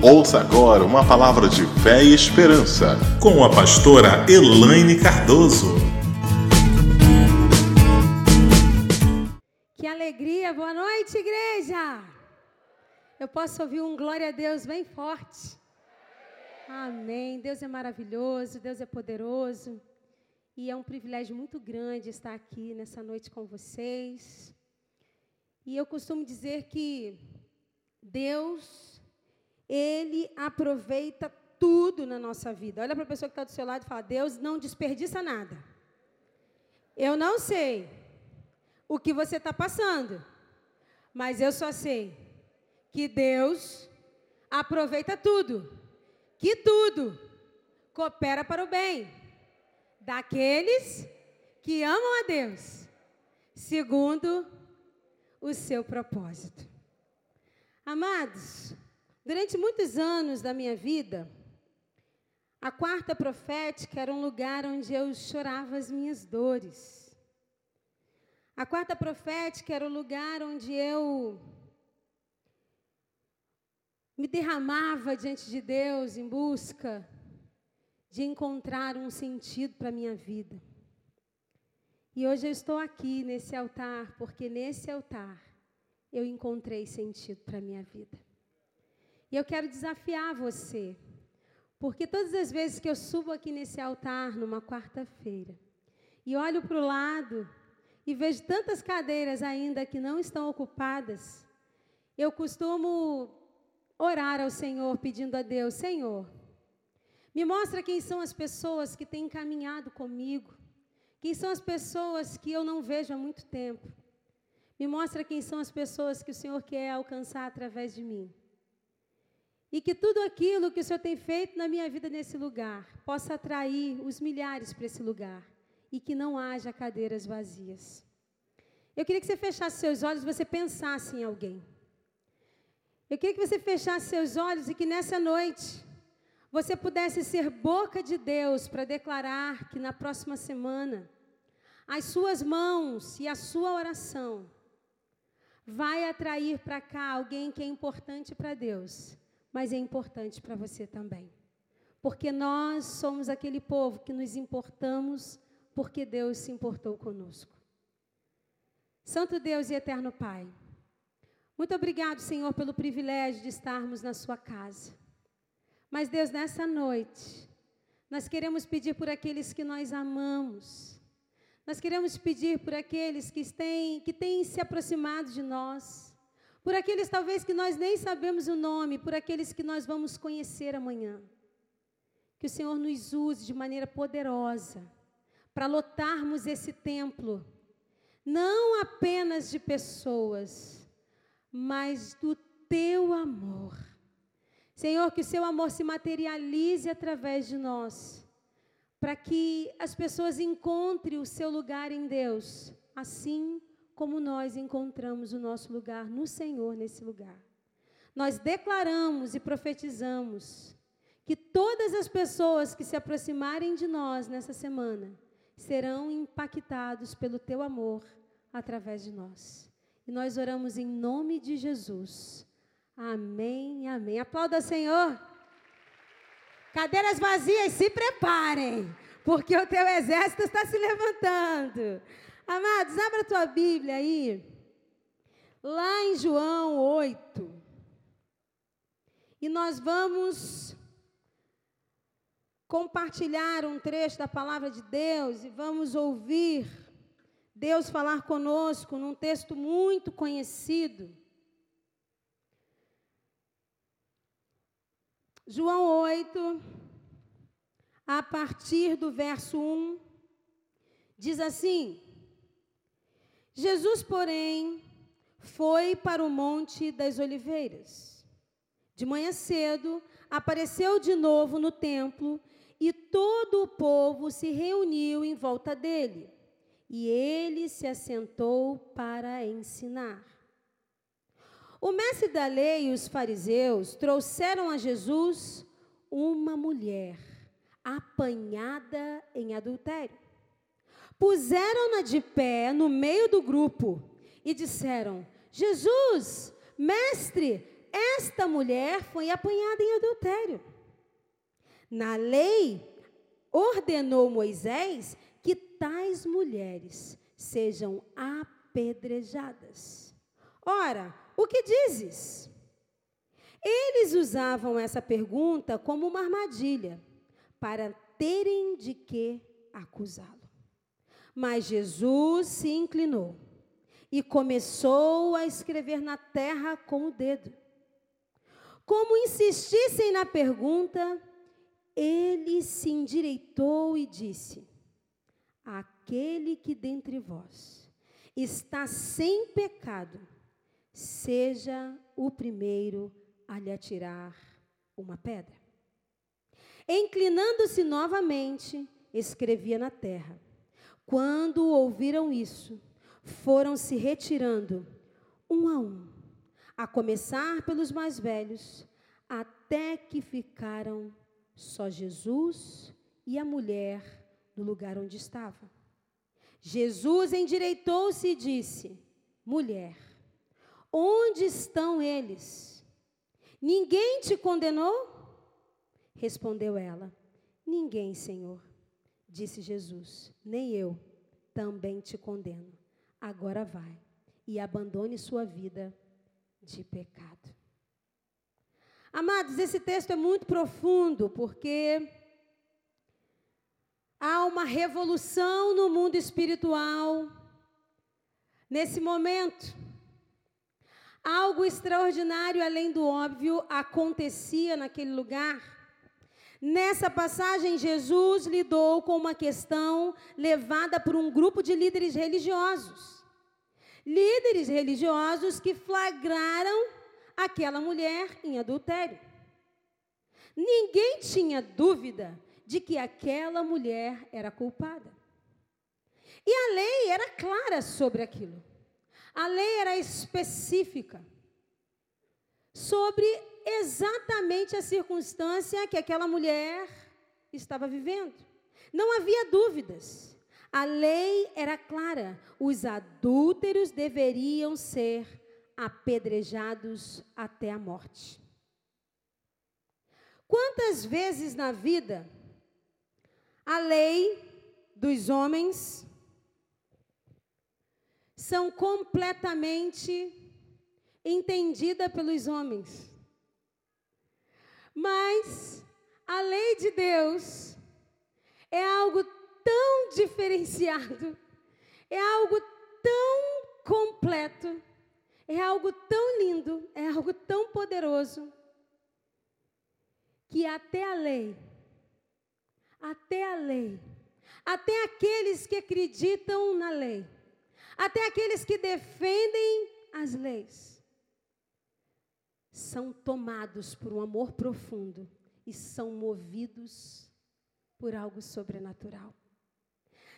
Ouça agora uma palavra de fé e esperança com a pastora Elaine Cardoso. Que alegria! Boa noite, igreja! Eu posso ouvir um glória a Deus bem forte. Amém. Deus é maravilhoso, Deus é poderoso. E é um privilégio muito grande estar aqui nessa noite com vocês. E eu costumo dizer que Deus, Ele aproveita tudo na nossa vida. Olha para a pessoa que está do seu lado e fala: Deus não desperdiça nada. Eu não sei o que você está passando, mas eu só sei que Deus aproveita tudo, que tudo coopera para o bem daqueles que amam a Deus, segundo o seu propósito. Amados, durante muitos anos da minha vida, a quarta profética era um lugar onde eu chorava as minhas dores. A quarta profética era o lugar onde eu me derramava diante de Deus em busca de encontrar um sentido para a minha vida. E hoje eu estou aqui nesse altar, porque nesse altar eu encontrei sentido para a minha vida. E eu quero desafiar você, porque todas as vezes que eu subo aqui nesse altar, numa quarta-feira, e olho para o lado e vejo tantas cadeiras ainda que não estão ocupadas, eu costumo orar ao Senhor pedindo a Deus: Senhor, me mostra quem são as pessoas que têm caminhado comigo, quem são as pessoas que eu não vejo há muito tempo? Me mostra quem são as pessoas que o Senhor quer alcançar através de mim. E que tudo aquilo que o Senhor tem feito na minha vida nesse lugar possa atrair os milhares para esse lugar e que não haja cadeiras vazias. Eu queria que você fechasse seus olhos e você pensasse em alguém. Eu queria que você fechasse seus olhos e que nessa noite você pudesse ser boca de Deus para declarar que na próxima semana as suas mãos e a sua oração vai atrair para cá alguém que é importante para Deus, mas é importante para você também. Porque nós somos aquele povo que nos importamos porque Deus se importou conosco. Santo Deus e eterno Pai, muito obrigado, Senhor, pelo privilégio de estarmos na Sua casa. Mas, Deus, nessa noite, nós queremos pedir por aqueles que nós amamos. Nós queremos pedir por aqueles que têm, que têm se aproximado de nós. Por aqueles, talvez, que nós nem sabemos o nome, por aqueles que nós vamos conhecer amanhã. Que o Senhor nos use de maneira poderosa para lotarmos esse templo, não apenas de pessoas, mas do teu amor Senhor, que o seu amor se materialize através de nós, para que as pessoas encontrem o seu lugar em Deus, assim como nós encontramos o nosso lugar no Senhor nesse lugar. Nós declaramos e profetizamos que todas as pessoas que se aproximarem de nós nessa semana serão impactados pelo teu amor através de nós. E nós oramos em nome de Jesus. Amém, amém. Aplauda, Senhor. Cadeiras vazias, se preparem, porque o teu exército está se levantando. Amados, abra a tua Bíblia aí, lá em João 8. E nós vamos compartilhar um trecho da palavra de Deus e vamos ouvir Deus falar conosco num texto muito conhecido. João 8, a partir do verso 1, diz assim: Jesus, porém, foi para o Monte das Oliveiras. De manhã cedo, apareceu de novo no templo e todo o povo se reuniu em volta dele. E ele se assentou para ensinar. O mestre da lei e os fariseus trouxeram a Jesus uma mulher apanhada em adultério. Puseram-na de pé no meio do grupo e disseram: Jesus, mestre, esta mulher foi apanhada em adultério. Na lei, ordenou Moisés que tais mulheres sejam apedrejadas. Ora, o que dizes? Eles usavam essa pergunta como uma armadilha para terem de que acusá-lo. Mas Jesus se inclinou e começou a escrever na terra com o dedo. Como insistissem na pergunta, ele se endireitou e disse: Aquele que dentre vós está sem pecado, seja o primeiro a lhe atirar uma pedra. Inclinando-se novamente, escrevia na terra. Quando ouviram isso, foram se retirando, um a um, a começar pelos mais velhos, até que ficaram só Jesus e a mulher no lugar onde estava. Jesus endireitou-se e disse: Mulher, onde estão eles? Ninguém te condenou? Respondeu ela: Ninguém, Senhor. Disse Jesus: Nem eu também te condeno. Agora vai e abandone sua vida de pecado. Amados, esse texto é muito profundo porque há uma revolução no mundo espiritual nesse momento. Algo extraordinário além do óbvio acontecia naquele lugar. Nessa passagem, Jesus lidou com uma questão levada por um grupo de líderes religiosos. Líderes religiosos que flagraram aquela mulher em adultério. Ninguém tinha dúvida de que aquela mulher era culpada. E a lei era clara sobre aquilo. A lei era específica sobre exatamente a circunstância que aquela mulher estava vivendo. Não havia dúvidas. A lei era clara: os adúlteros deveriam ser apedrejados até a morte. Quantas vezes na vida a lei dos homens são completamente entendida pelos homens. Mas a lei de Deus é algo tão diferenciado, é algo tão completo, é algo tão lindo, é algo tão poderoso, que até a lei, até a lei, até aqueles que acreditam na lei, até aqueles que defendem as leis, são tomados por um amor profundo e são movidos por algo sobrenatural.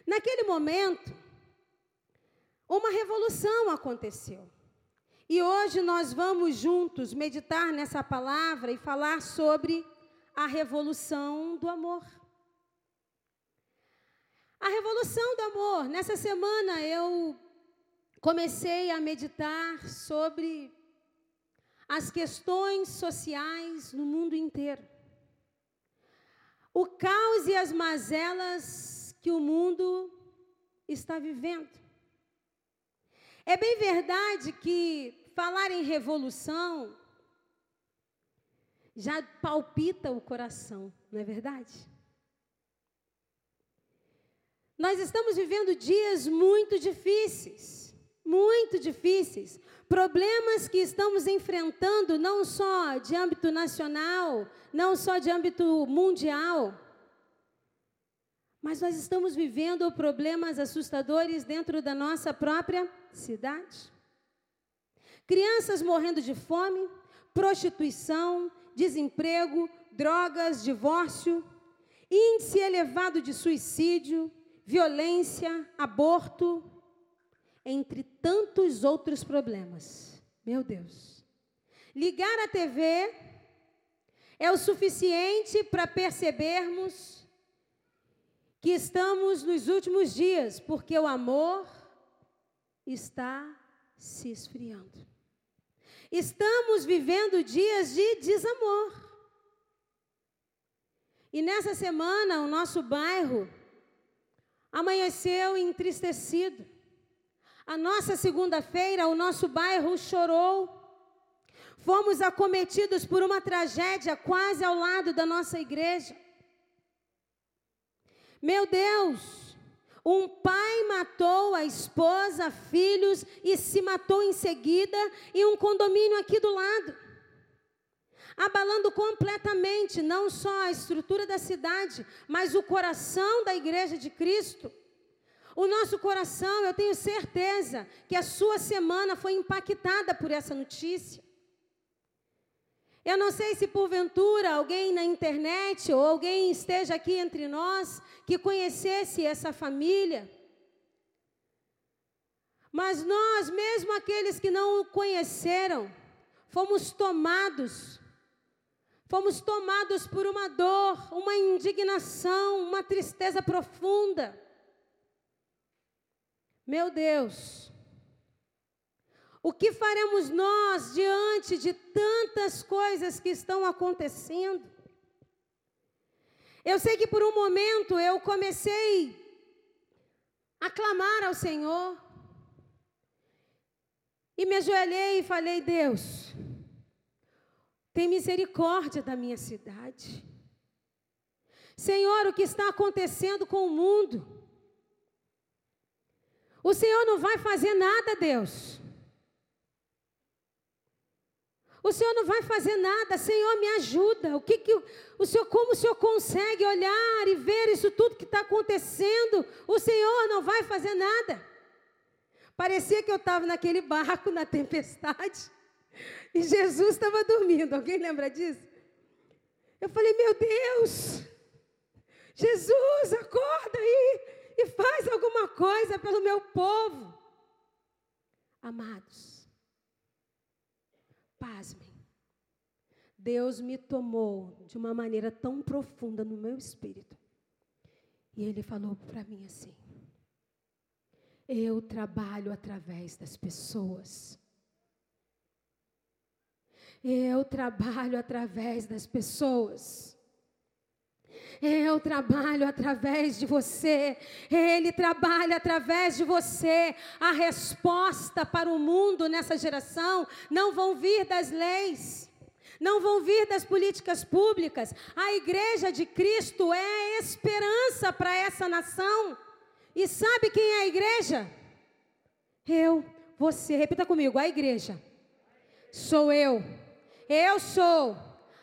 Naquele momento, uma revolução aconteceu. E hoje nós vamos juntos meditar nessa palavra e falar sobre a revolução do amor. A revolução do amor. Nessa semana eu comecei a meditar sobre as questões sociais no mundo inteiro. O caos e as mazelas que o mundo está vivendo. É bem verdade que falar em revolução já palpita o coração, não é verdade? Nós estamos vivendo dias muito difíceis, muito difíceis. Problemas que estamos enfrentando não só de âmbito nacional, não só de âmbito mundial, mas nós estamos vivendo problemas assustadores dentro da nossa própria cidade. Crianças morrendo de fome, prostituição, desemprego, drogas, divórcio, índice elevado de suicídio, violência, aborto, entre tantos outros problemas. Meu Deus. Ligar a TV é o suficiente para percebermos que estamos nos últimos dias, porque o amor está se esfriando. Estamos vivendo dias de desamor. E nessa semana, o nosso bairro amanheceu entristecido. A nossa segunda-feira, o nosso bairro chorou. Fomos acometidos por uma tragédia quase ao lado da nossa igreja. Meu Deus, um pai matou a esposa, filhos e se matou em seguida em um condomínio aqui do lado. Abalando completamente não só a estrutura da cidade, mas o coração da igreja de Cristo. O nosso coração, eu tenho certeza que a sua semana foi impactada por essa notícia. Eu não sei se porventura alguém na internet ou alguém esteja aqui entre nós que conhecesse essa família. Mas nós, mesmo aqueles que não o conheceram, fomos tomados, fomos tomados por uma dor, uma indignação, uma tristeza profunda. Meu Deus, o que faremos nós diante de tantas coisas que estão acontecendo? Eu sei que por um momento eu comecei a clamar ao Senhor e me ajoelhei e falei: Deus, tem misericórdia da minha cidade. Senhor, o que está acontecendo com o mundo? O Senhor não vai fazer nada, Deus. O Senhor não vai fazer nada, Senhor, me ajuda. O que, que o Senhor, como o Senhor consegue olhar e ver isso tudo que está acontecendo? O Senhor não vai fazer nada. Parecia que eu estava naquele barco na tempestade e Jesus estava dormindo. Alguém lembra disso? Eu falei, meu Deus, Jesus, acorda aí e faz alguma coisa pelo meu povo. Amados, Pasmem. Deus me tomou de uma maneira tão profunda no meu espírito. E ele falou para mim assim: Eu trabalho através das pessoas. Eu trabalho através das pessoas. Eu trabalho através de você, Ele trabalha através de você. A resposta para o mundo nessa geração não vão vir das leis, não vão vir das políticas públicas. A igreja de Cristo é a esperança para essa nação. E sabe quem é a igreja? Eu, você, repita comigo: a igreja sou eu. Eu sou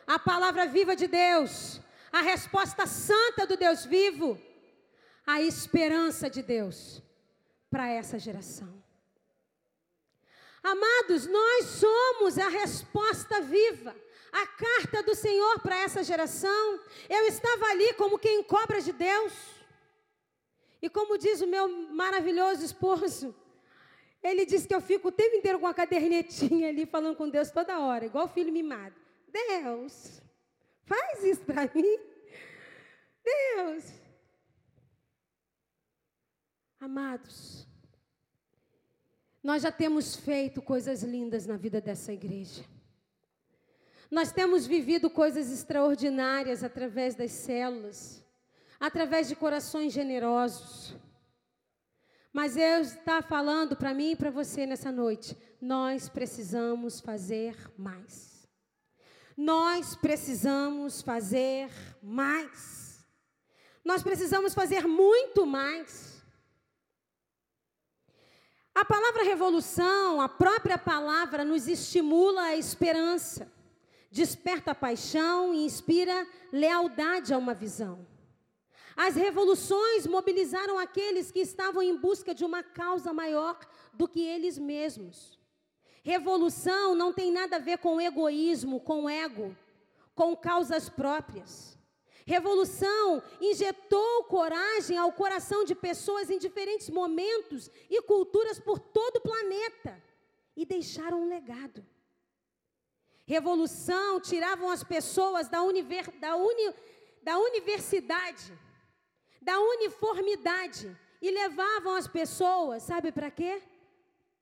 a palavra viva de Deus a resposta santa do Deus vivo, a esperança de Deus para essa geração. Amados, nós somos a resposta viva, a carta do Senhor para essa geração. Eu estava ali como quem cobra de Deus. E como diz o meu maravilhoso esposo, ele diz que eu fico o tempo inteiro com a cadernetinha ali falando com Deus toda hora, igual filho mimado. Deus, Faz isso para mim. Deus. Amados, nós já temos feito coisas lindas na vida dessa igreja. Nós temos vivido coisas extraordinárias através das células, através de corações generosos. Mas Deus está falando para mim e para você nessa noite: nós precisamos fazer mais. Nós precisamos fazer mais. Nós precisamos fazer muito mais. A palavra revolução, a própria palavra, nos estimula a esperança, desperta a paixão e inspira lealdade a uma visão. As revoluções mobilizaram aqueles que estavam em busca de uma causa maior do que eles mesmos. Revolução não tem nada a ver com egoísmo, com ego, com causas próprias. Revolução injetou coragem ao coração de pessoas em diferentes momentos e culturas por todo o planeta e deixaram um legado. Revolução tiravam as pessoas da, univer, da, uni, da universidade, da uniformidade e levavam as pessoas, sabe para quê?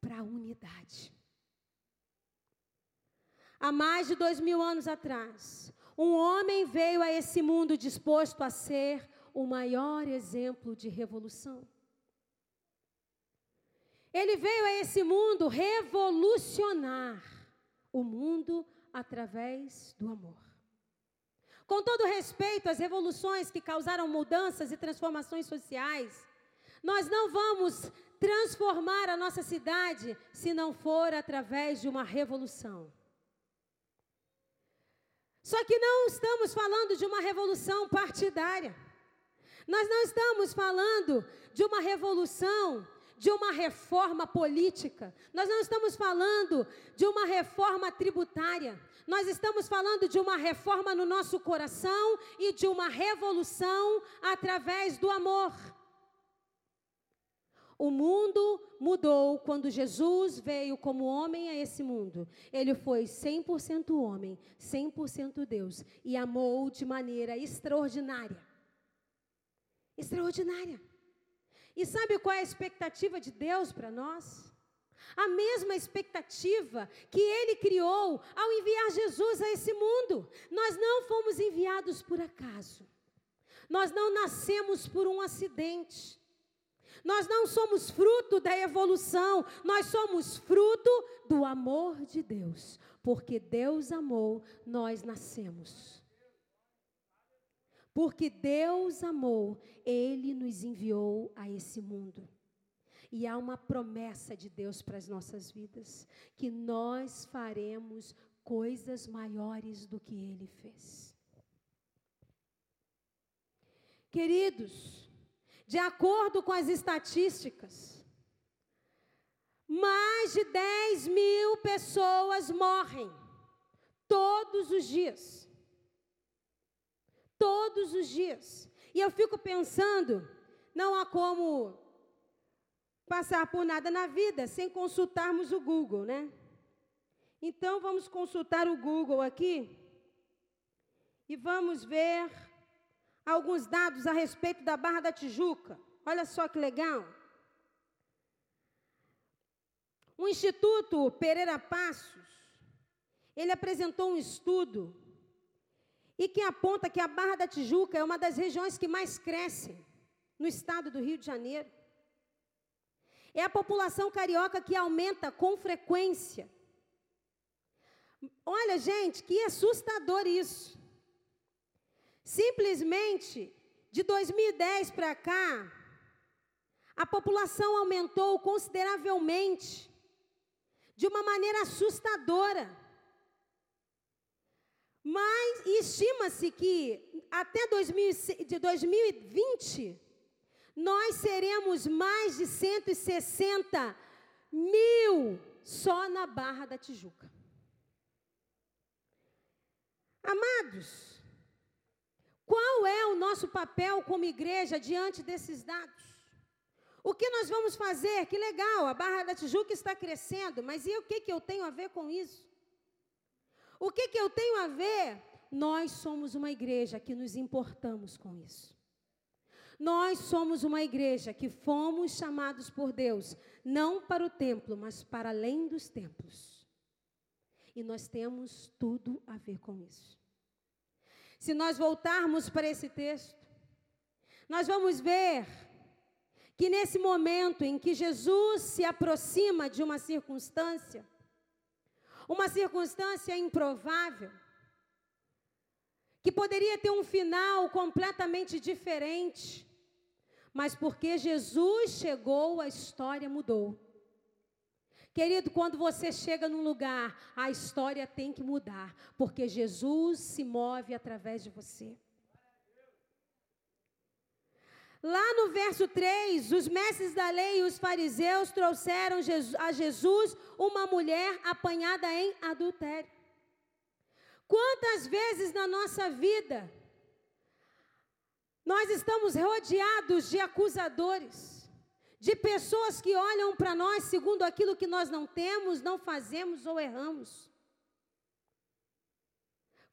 Para a unidade. Há mais de dois mil anos atrás, um homem veio a esse mundo disposto a ser o maior exemplo de revolução. Ele veio a esse mundo revolucionar o mundo através do amor. Com todo respeito às revoluções que causaram mudanças e transformações sociais, nós não vamos transformar a nossa cidade se não for através de uma revolução. Só que não estamos falando de uma revolução partidária. Nós não estamos falando de uma revolução, de uma reforma política. Nós não estamos falando de uma reforma tributária. Nós estamos falando de uma reforma no nosso coração e de uma revolução através do amor. O mundo mudou quando Jesus veio como homem a esse mundo. Ele foi 100% homem, 100% Deus e amou de maneira extraordinária. Extraordinária. E sabe qual é a expectativa de Deus para nós? A mesma expectativa que ele criou ao enviar Jesus a esse mundo. Nós não fomos enviados por acaso. Nós não nascemos por um acidente. Nós não somos fruto da evolução, nós somos fruto do amor de Deus. Porque Deus amou, nós nascemos. Porque Deus amou, Ele nos enviou a esse mundo. E há uma promessa de Deus para as nossas vidas: que nós faremos coisas maiores do que Ele fez. Queridos, de acordo com as estatísticas, mais de 10 mil pessoas morrem todos os dias. Todos os dias. E eu fico pensando, não há como passar por nada na vida sem consultarmos o Google, né? Então vamos consultar o Google aqui e vamos ver alguns dados a respeito da Barra da Tijuca. Olha só que legal. O Instituto Pereira Passos, ele apresentou um estudo e que aponta que a Barra da Tijuca é uma das regiões que mais crescem no estado do Rio de Janeiro. É a população carioca que aumenta com frequência. Olha, gente, que assustador isso. Simplesmente, de 2010 para cá, a população aumentou consideravelmente, de uma maneira assustadora. Mas estima-se que até 2000, de 2020, nós seremos mais de 160 mil só na Barra da Tijuca. Amados, qual é o nosso papel como igreja diante desses dados? O que nós vamos fazer? Que legal, a Barra da Tijuca está crescendo, mas e o que, que eu tenho a ver com isso? O que, que eu tenho a ver? Nós somos uma igreja que nos importamos com isso. Nós somos uma igreja que fomos chamados por Deus, não para o templo, mas para além dos templos. E nós temos tudo a ver com isso. Se nós voltarmos para esse texto, nós vamos ver que nesse momento em que Jesus se aproxima de uma circunstância, uma circunstância improvável, que poderia ter um final completamente diferente, mas porque Jesus chegou, a história mudou. Querido, quando você chega num lugar, a história tem que mudar, porque Jesus se move através de você. Lá no verso 3, os mestres da lei e os fariseus trouxeram a Jesus uma mulher apanhada em adultério. Quantas vezes na nossa vida nós estamos rodeados de acusadores? De pessoas que olham para nós segundo aquilo que nós não temos, não fazemos ou erramos.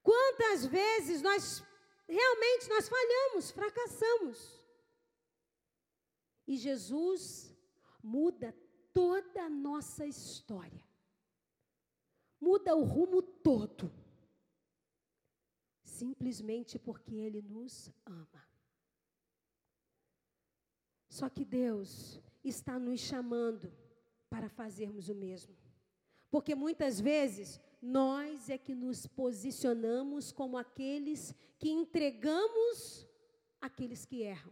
Quantas vezes nós realmente nós falhamos, fracassamos. E Jesus muda toda a nossa história. muda o rumo todo, simplesmente porque Ele nos ama. Só que Deus está nos chamando para fazermos o mesmo. Porque muitas vezes nós é que nos posicionamos como aqueles que entregamos aqueles que erram.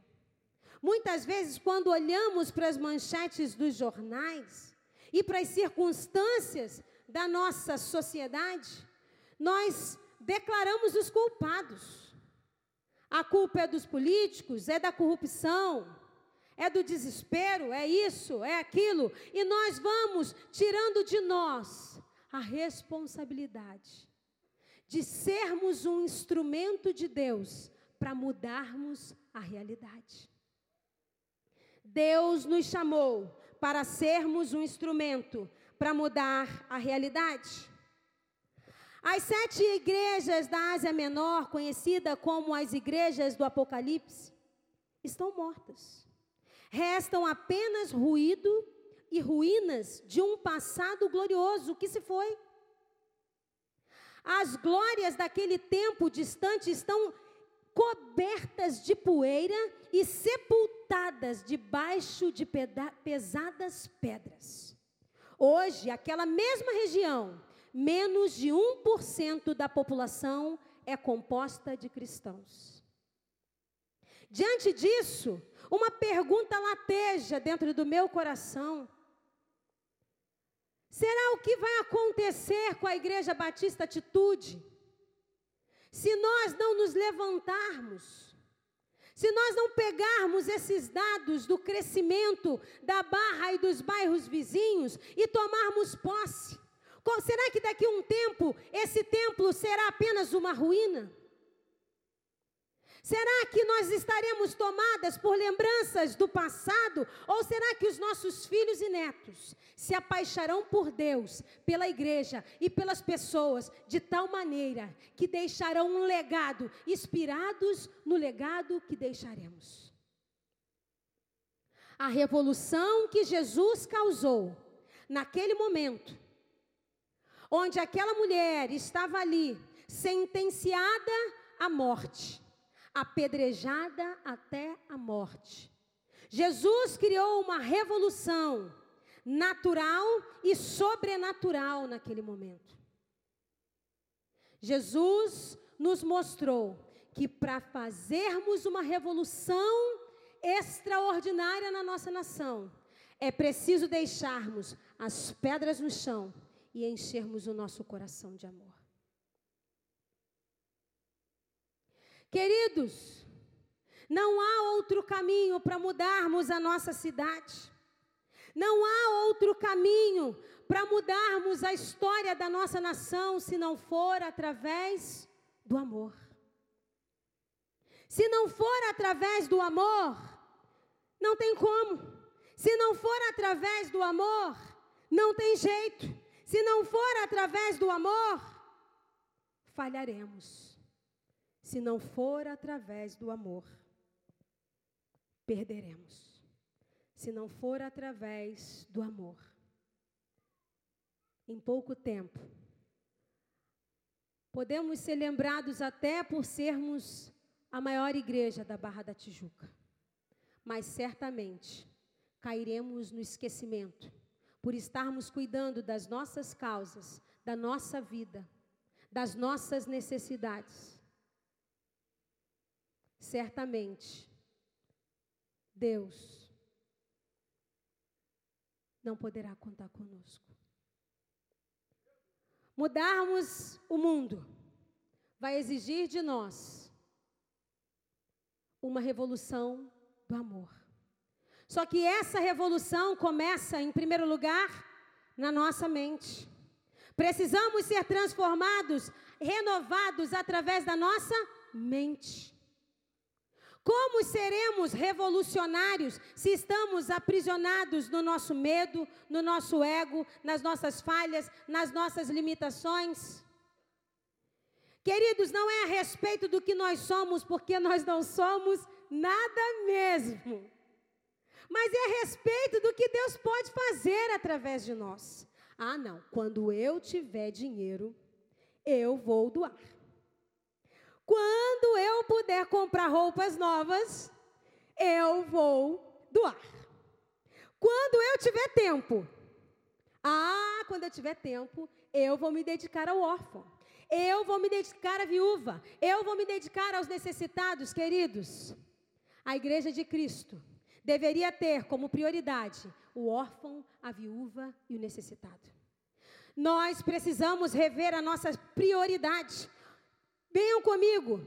Muitas vezes, quando olhamos para as manchetes dos jornais e para as circunstâncias da nossa sociedade, nós declaramos os culpados. A culpa é dos políticos, é da corrupção, é do desespero, é isso, é aquilo, e nós vamos tirando de nós a responsabilidade de sermos um instrumento de Deus para mudarmos a realidade. Deus nos chamou para sermos um instrumento para mudar a realidade. As sete igrejas da Ásia Menor, conhecida como as igrejas do Apocalipse, estão mortas. Restam apenas ruído e ruínas de um passado glorioso que se foi. As glórias daquele tempo distante estão cobertas de poeira e sepultadas debaixo de pesadas pedras. Hoje, aquela mesma região, menos de 1% da população é composta de cristãos. Diante disso, uma pergunta lateja dentro do meu coração. Será o que vai acontecer com a Igreja Batista Atitude? Se nós não nos levantarmos, se nós não pegarmos esses dados do crescimento da Barra e dos bairros vizinhos e tomarmos posse, será que daqui a um tempo esse templo será apenas uma ruína? Será que nós estaremos tomadas por lembranças do passado? Ou será que os nossos filhos e netos se apaixarão por Deus, pela igreja e pelas pessoas de tal maneira que deixarão um legado, inspirados no legado que deixaremos? A revolução que Jesus causou naquele momento, onde aquela mulher estava ali, sentenciada à morte apedrejada até a morte. Jesus criou uma revolução natural e sobrenatural naquele momento. Jesus nos mostrou que para fazermos uma revolução extraordinária na nossa nação, é preciso deixarmos as pedras no chão e enchermos o nosso coração de amor. Queridos, não há outro caminho para mudarmos a nossa cidade. Não há outro caminho para mudarmos a história da nossa nação se não for através do amor. Se não for através do amor, não tem como. Se não for através do amor, não tem jeito. Se não for através do amor, falharemos se não for através do amor, perderemos. Se não for através do amor, em pouco tempo, podemos ser lembrados até por sermos a maior igreja da Barra da Tijuca, mas certamente cairemos no esquecimento por estarmos cuidando das nossas causas, da nossa vida, das nossas necessidades certamente Deus não poderá contar conosco. Mudarmos o mundo vai exigir de nós uma revolução do amor. Só que essa revolução começa, em primeiro lugar, na nossa mente. Precisamos ser transformados, renovados através da nossa mente. Como seremos revolucionários se estamos aprisionados no nosso medo, no nosso ego, nas nossas falhas, nas nossas limitações? Queridos, não é a respeito do que nós somos, porque nós não somos nada mesmo. Mas é a respeito do que Deus pode fazer através de nós. Ah, não, quando eu tiver dinheiro, eu vou doar. Quando eu puder comprar roupas novas, eu vou doar. Quando eu tiver tempo, ah, quando eu tiver tempo, eu vou me dedicar ao órfão. Eu vou me dedicar à viúva. Eu vou me dedicar aos necessitados, queridos. A igreja de Cristo deveria ter como prioridade o órfão, a viúva e o necessitado. Nós precisamos rever a nossa prioridade. Venham comigo.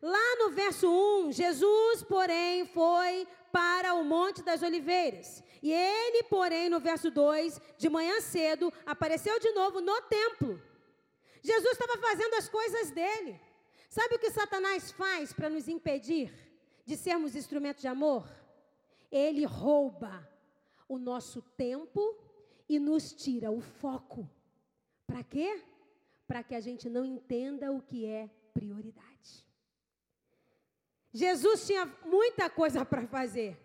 Lá no verso 1, Jesus, porém, foi para o Monte das Oliveiras. E ele, porém, no verso 2, de manhã cedo, apareceu de novo no templo. Jesus estava fazendo as coisas dele. Sabe o que Satanás faz para nos impedir de sermos instrumentos de amor? Ele rouba o nosso tempo e nos tira o foco. Para quê? Para que a gente não entenda o que é prioridade. Jesus tinha muita coisa para fazer,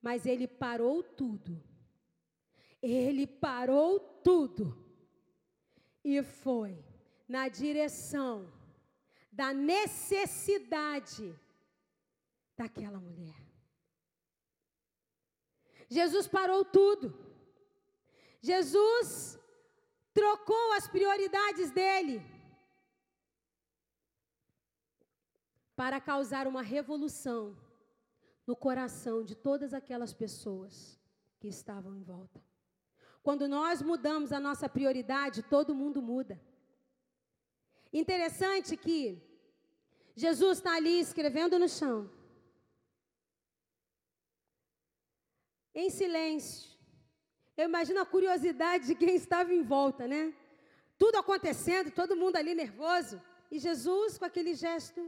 mas ele parou tudo. Ele parou tudo e foi na direção da necessidade daquela mulher. Jesus parou tudo. Jesus trocou as prioridades dele para causar uma revolução no coração de todas aquelas pessoas que estavam em volta. Quando nós mudamos a nossa prioridade, todo mundo muda. Interessante que Jesus está ali escrevendo no chão. em silêncio. Eu imagino a curiosidade de quem estava em volta, né? Tudo acontecendo, todo mundo ali nervoso. E Jesus, com aquele gesto.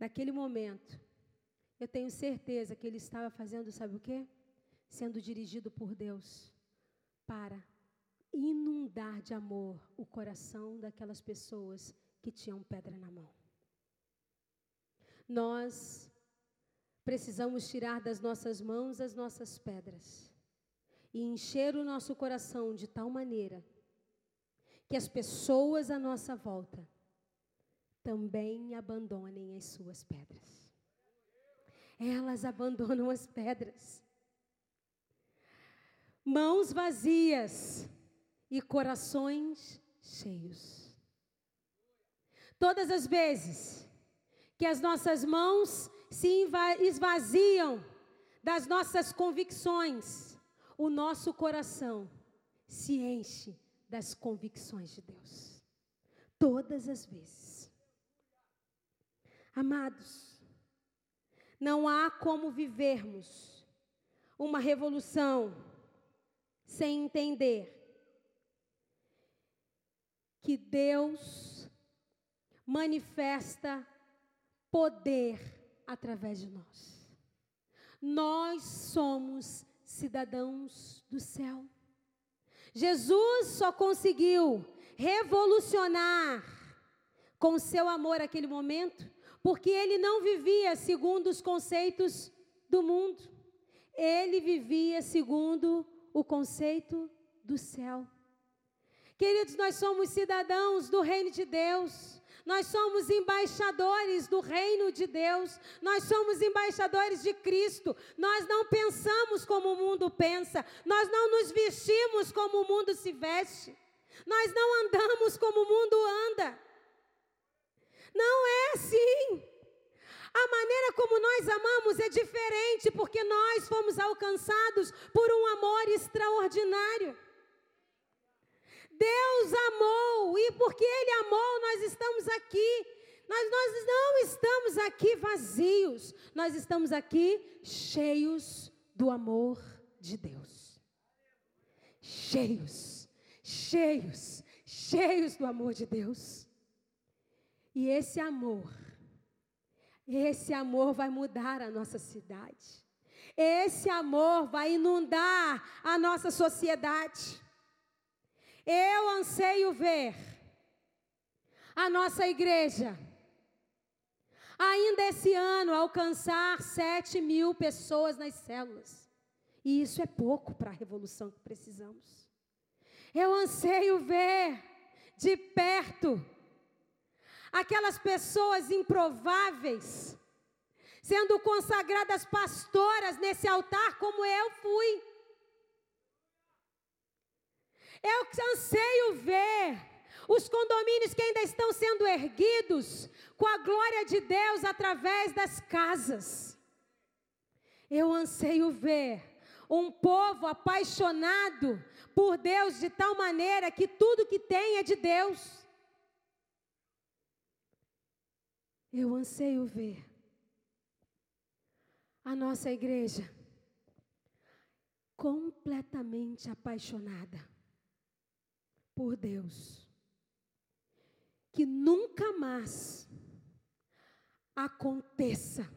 Naquele momento, eu tenho certeza que ele estava fazendo, sabe o quê? Sendo dirigido por Deus para inundar de amor o coração daquelas pessoas que tinham pedra na mão nós precisamos tirar das nossas mãos as nossas pedras e encher o nosso coração de tal maneira que as pessoas à nossa volta também abandonem as suas pedras. Elas abandonam as pedras. Mãos vazias e corações cheios. Todas as vezes que as nossas mãos se esvaziam das nossas convicções, o nosso coração se enche das convicções de Deus. Todas as vezes. Amados, não há como vivermos uma revolução sem entender que Deus manifesta poder através de nós. Nós somos cidadãos do céu. Jesus só conseguiu revolucionar com seu amor aquele momento, porque ele não vivia segundo os conceitos do mundo. Ele vivia segundo o conceito do céu. Queridos, nós somos cidadãos do reino de Deus. Nós somos embaixadores do reino de Deus, nós somos embaixadores de Cristo. Nós não pensamos como o mundo pensa, nós não nos vestimos como o mundo se veste, nós não andamos como o mundo anda. Não é assim. A maneira como nós amamos é diferente, porque nós fomos alcançados por um amor extraordinário. Deus amou, e porque Ele amou, nós estamos aqui. Nós, não estamos aqui vazios, nós estamos aqui cheios do amor de Deus. Cheios, cheios, cheios do amor de Deus. E esse amor, esse amor vai mudar a nossa cidade. Esse amor vai inundar a nossa sociedade. Eu anseio ver a nossa igreja, ainda esse ano alcançar 7 mil pessoas nas células. E isso é pouco para a revolução que precisamos. Eu anseio ver de perto aquelas pessoas improváveis sendo consagradas pastoras nesse altar, como eu fui. Eu anseio ver os condomínios que ainda estão sendo erguidos com a glória de Deus através das casas. Eu anseio ver um povo apaixonado por Deus de tal maneira que tudo que tem é de Deus. Eu anseio ver a nossa igreja completamente apaixonada por Deus. Que nunca mais aconteça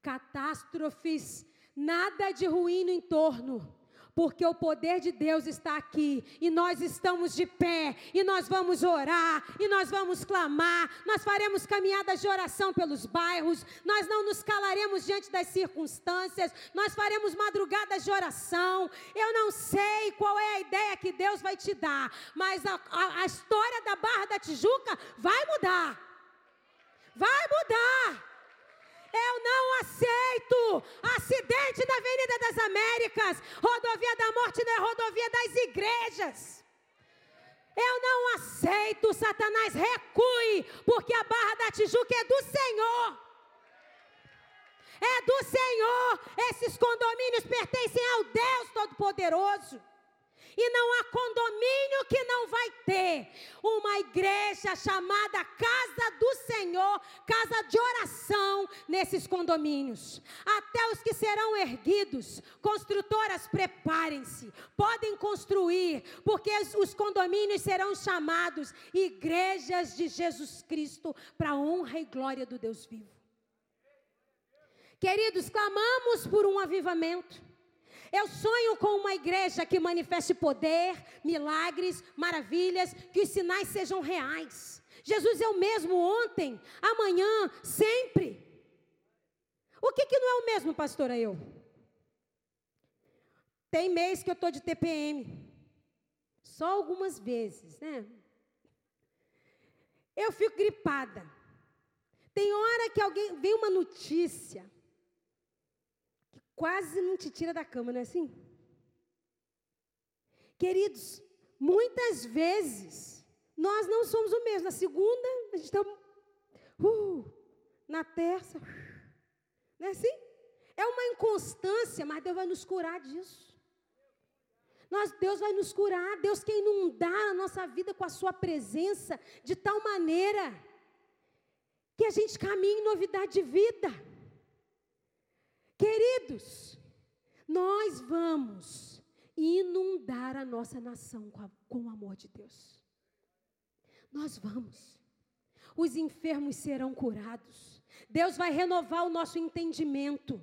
catástrofes, nada de ruim no entorno porque o poder de Deus está aqui e nós estamos de pé e nós vamos orar e nós vamos clamar, nós faremos caminhadas de oração pelos bairros, nós não nos calaremos diante das circunstâncias, nós faremos madrugadas de oração. Eu não sei qual é a ideia que Deus vai te dar, mas a, a, a história da Barra da Tijuca vai mudar. Vai mudar. Eu não aceito acidente na Avenida das Américas. Rodovia da Morte não é rodovia das igrejas. Eu não aceito, Satanás, recue, porque a Barra da Tijuca é do Senhor. É do Senhor. Esses condomínios pertencem ao Deus Todo-Poderoso. E não há condomínio que não vai ter uma igreja chamada Casa do Senhor, casa de oração nesses condomínios. Até os que serão erguidos, construtoras, preparem-se, podem construir, porque os condomínios serão chamados igrejas de Jesus Cristo para a honra e glória do Deus vivo. Queridos, clamamos por um avivamento. Eu sonho com uma igreja que manifeste poder, milagres, maravilhas, que os sinais sejam reais. Jesus é o mesmo ontem, amanhã, sempre. O que, que não é o mesmo, pastora? Eu? Tem mês que eu estou de TPM. Só algumas vezes, né? Eu fico gripada. Tem hora que alguém vem uma notícia quase não te tira da cama, não é assim? Queridos, muitas vezes nós não somos o mesmo. Na segunda, a gente está. Uh, na terça. Não é assim? É uma inconstância, mas Deus vai nos curar disso. Nós, Deus vai nos curar, Deus quer inundar a nossa vida com a sua presença de tal maneira que a gente caminhe em novidade de vida. Queridos, nós vamos inundar a nossa nação com, a, com o amor de Deus. Nós vamos. Os enfermos serão curados. Deus vai renovar o nosso entendimento.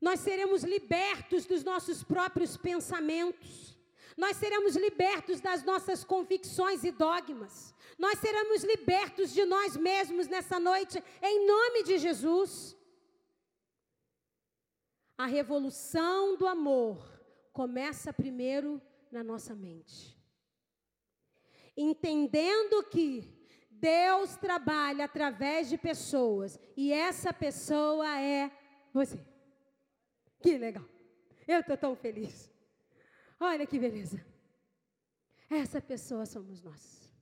Nós seremos libertos dos nossos próprios pensamentos. Nós seremos libertos das nossas convicções e dogmas. Nós seremos libertos de nós mesmos nessa noite, em nome de Jesus. A revolução do amor começa primeiro na nossa mente. Entendendo que Deus trabalha através de pessoas e essa pessoa é você. Que legal. Eu estou tão feliz. Olha que beleza. Essa pessoa somos nós.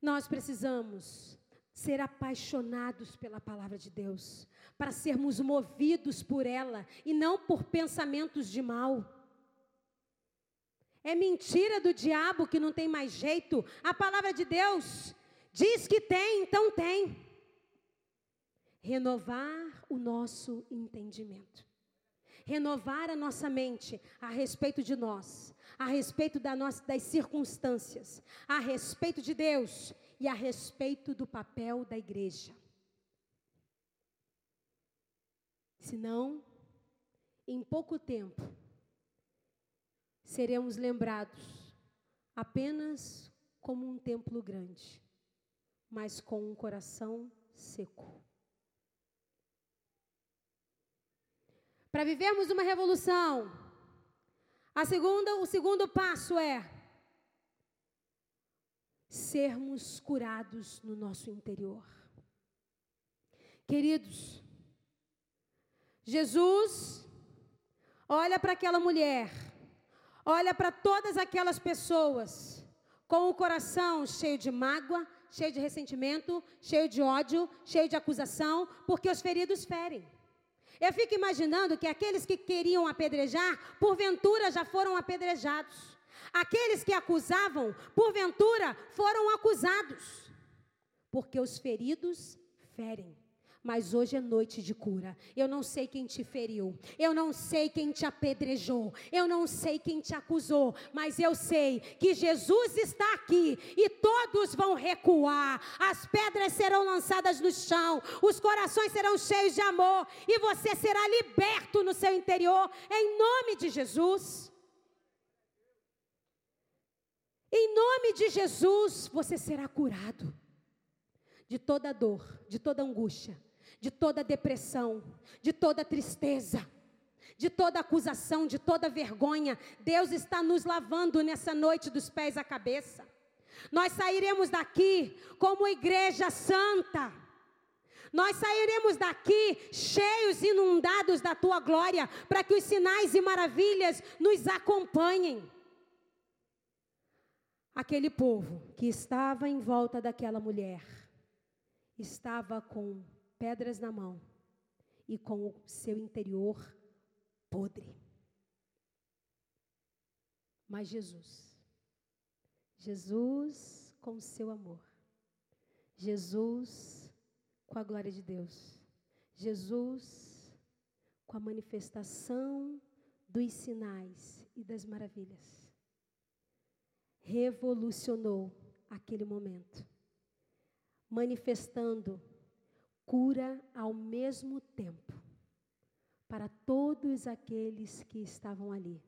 Nós precisamos ser apaixonados pela palavra de Deus, para sermos movidos por ela e não por pensamentos de mal. É mentira do diabo que não tem mais jeito. A palavra de Deus diz que tem, então tem. Renovar o nosso entendimento. Renovar a nossa mente a respeito de nós, a respeito da nossa, das circunstâncias, a respeito de Deus e a respeito do papel da igreja. Senão, em pouco tempo, seremos lembrados apenas como um templo grande, mas com um coração seco. Para vivermos uma revolução, a segunda, o segundo passo é sermos curados no nosso interior. Queridos, Jesus olha para aquela mulher, olha para todas aquelas pessoas com o coração cheio de mágoa, cheio de ressentimento, cheio de ódio, cheio de acusação, porque os feridos ferem. Eu fico imaginando que aqueles que queriam apedrejar, porventura já foram apedrejados. Aqueles que acusavam, porventura foram acusados. Porque os feridos ferem mas hoje é noite de cura. Eu não sei quem te feriu, eu não sei quem te apedrejou, eu não sei quem te acusou, mas eu sei que Jesus está aqui e todos vão recuar, as pedras serão lançadas no chão, os corações serão cheios de amor e você será liberto no seu interior, em nome de Jesus. Em nome de Jesus, você será curado de toda dor, de toda angústia, de toda depressão, de toda tristeza, de toda acusação, de toda vergonha. Deus está nos lavando nessa noite dos pés à cabeça. Nós sairemos daqui como igreja santa. Nós sairemos daqui cheios, inundados da tua glória, para que os sinais e maravilhas nos acompanhem. Aquele povo que estava em volta daquela mulher estava com pedras na mão e com o seu interior podre. Mas Jesus, Jesus com seu amor, Jesus com a glória de Deus, Jesus com a manifestação dos sinais e das maravilhas, revolucionou aquele momento, manifestando cura ao mesmo tempo para todos aqueles que estavam ali,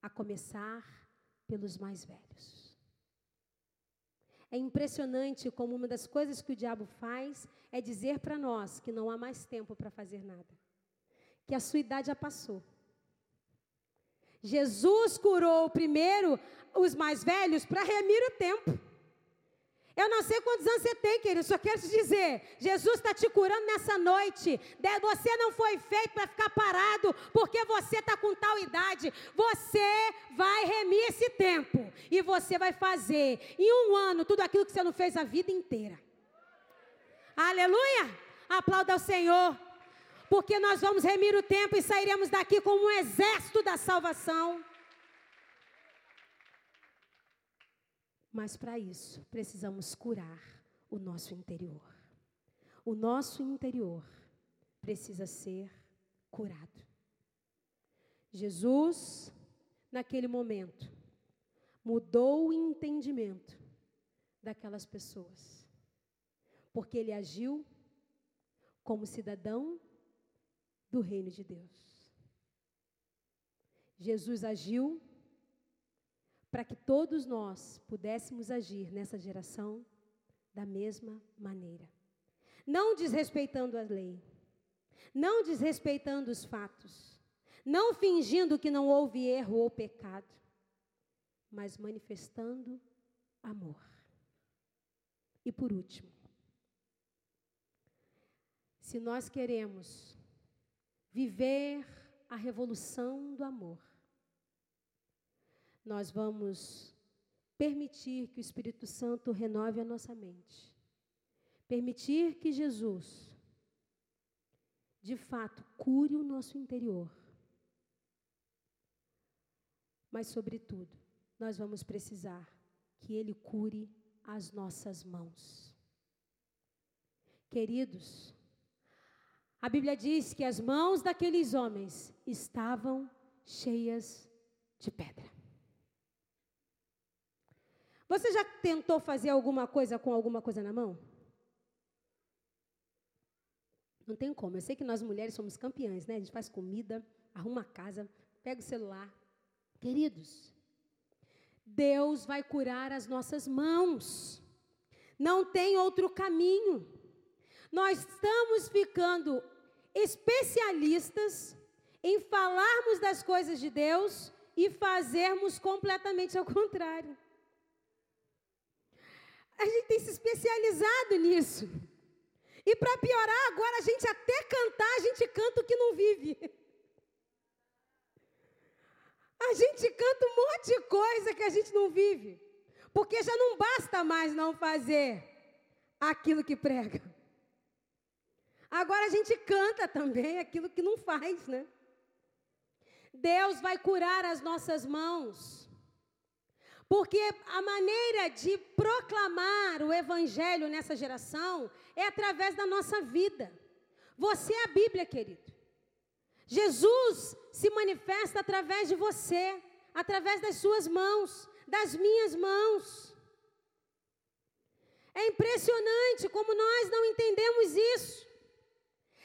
a começar pelos mais velhos. É impressionante como uma das coisas que o diabo faz é dizer para nós que não há mais tempo para fazer nada, que a sua idade já passou. Jesus curou primeiro os mais velhos para remir o tempo. Eu não sei quantos anos você tem, querido, só quero te dizer: Jesus está te curando nessa noite. Você não foi feito para ficar parado, porque você está com tal idade. Você vai remir esse tempo e você vai fazer em um ano tudo aquilo que você não fez a vida inteira. Aleluia! Aplauda ao Senhor, porque nós vamos remir o tempo e sairemos daqui como um exército da salvação. Mas para isso, precisamos curar o nosso interior. O nosso interior precisa ser curado. Jesus, naquele momento, mudou o entendimento daquelas pessoas, porque ele agiu como cidadão do reino de Deus. Jesus agiu para que todos nós pudéssemos agir nessa geração da mesma maneira. Não desrespeitando a lei, não desrespeitando os fatos, não fingindo que não houve erro ou pecado, mas manifestando amor. E por último, se nós queremos viver a revolução do amor, nós vamos permitir que o Espírito Santo renove a nossa mente. Permitir que Jesus, de fato, cure o nosso interior. Mas, sobretudo, nós vamos precisar que Ele cure as nossas mãos. Queridos, a Bíblia diz que as mãos daqueles homens estavam cheias de pedra. Você já tentou fazer alguma coisa com alguma coisa na mão? Não tem como. Eu sei que nós mulheres somos campeãs, né? A gente faz comida, arruma a casa, pega o celular. Queridos, Deus vai curar as nossas mãos. Não tem outro caminho. Nós estamos ficando especialistas em falarmos das coisas de Deus e fazermos completamente ao contrário. A gente tem se especializado nisso. E para piorar, agora a gente até cantar, a gente canta o que não vive. A gente canta um monte de coisa que a gente não vive. Porque já não basta mais não fazer aquilo que prega. Agora a gente canta também aquilo que não faz, né? Deus vai curar as nossas mãos. Porque a maneira de proclamar o Evangelho nessa geração é através da nossa vida. Você é a Bíblia, querido. Jesus se manifesta através de você, através das suas mãos, das minhas mãos. É impressionante como nós não entendemos isso.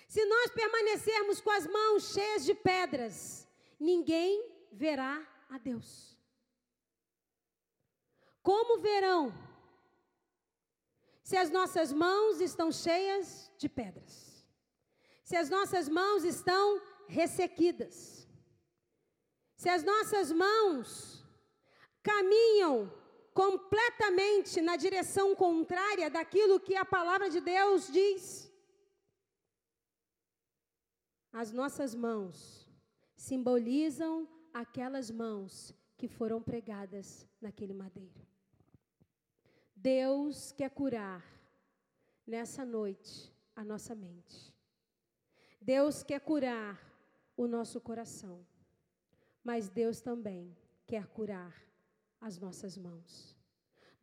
Se nós permanecermos com as mãos cheias de pedras, ninguém verá a Deus. Como verão se as nossas mãos estão cheias de pedras? Se as nossas mãos estão ressequidas? Se as nossas mãos caminham completamente na direção contrária daquilo que a palavra de Deus diz? As nossas mãos simbolizam aquelas mãos que foram pregadas naquele madeiro. Deus quer curar nessa noite a nossa mente. Deus quer curar o nosso coração. Mas Deus também quer curar as nossas mãos.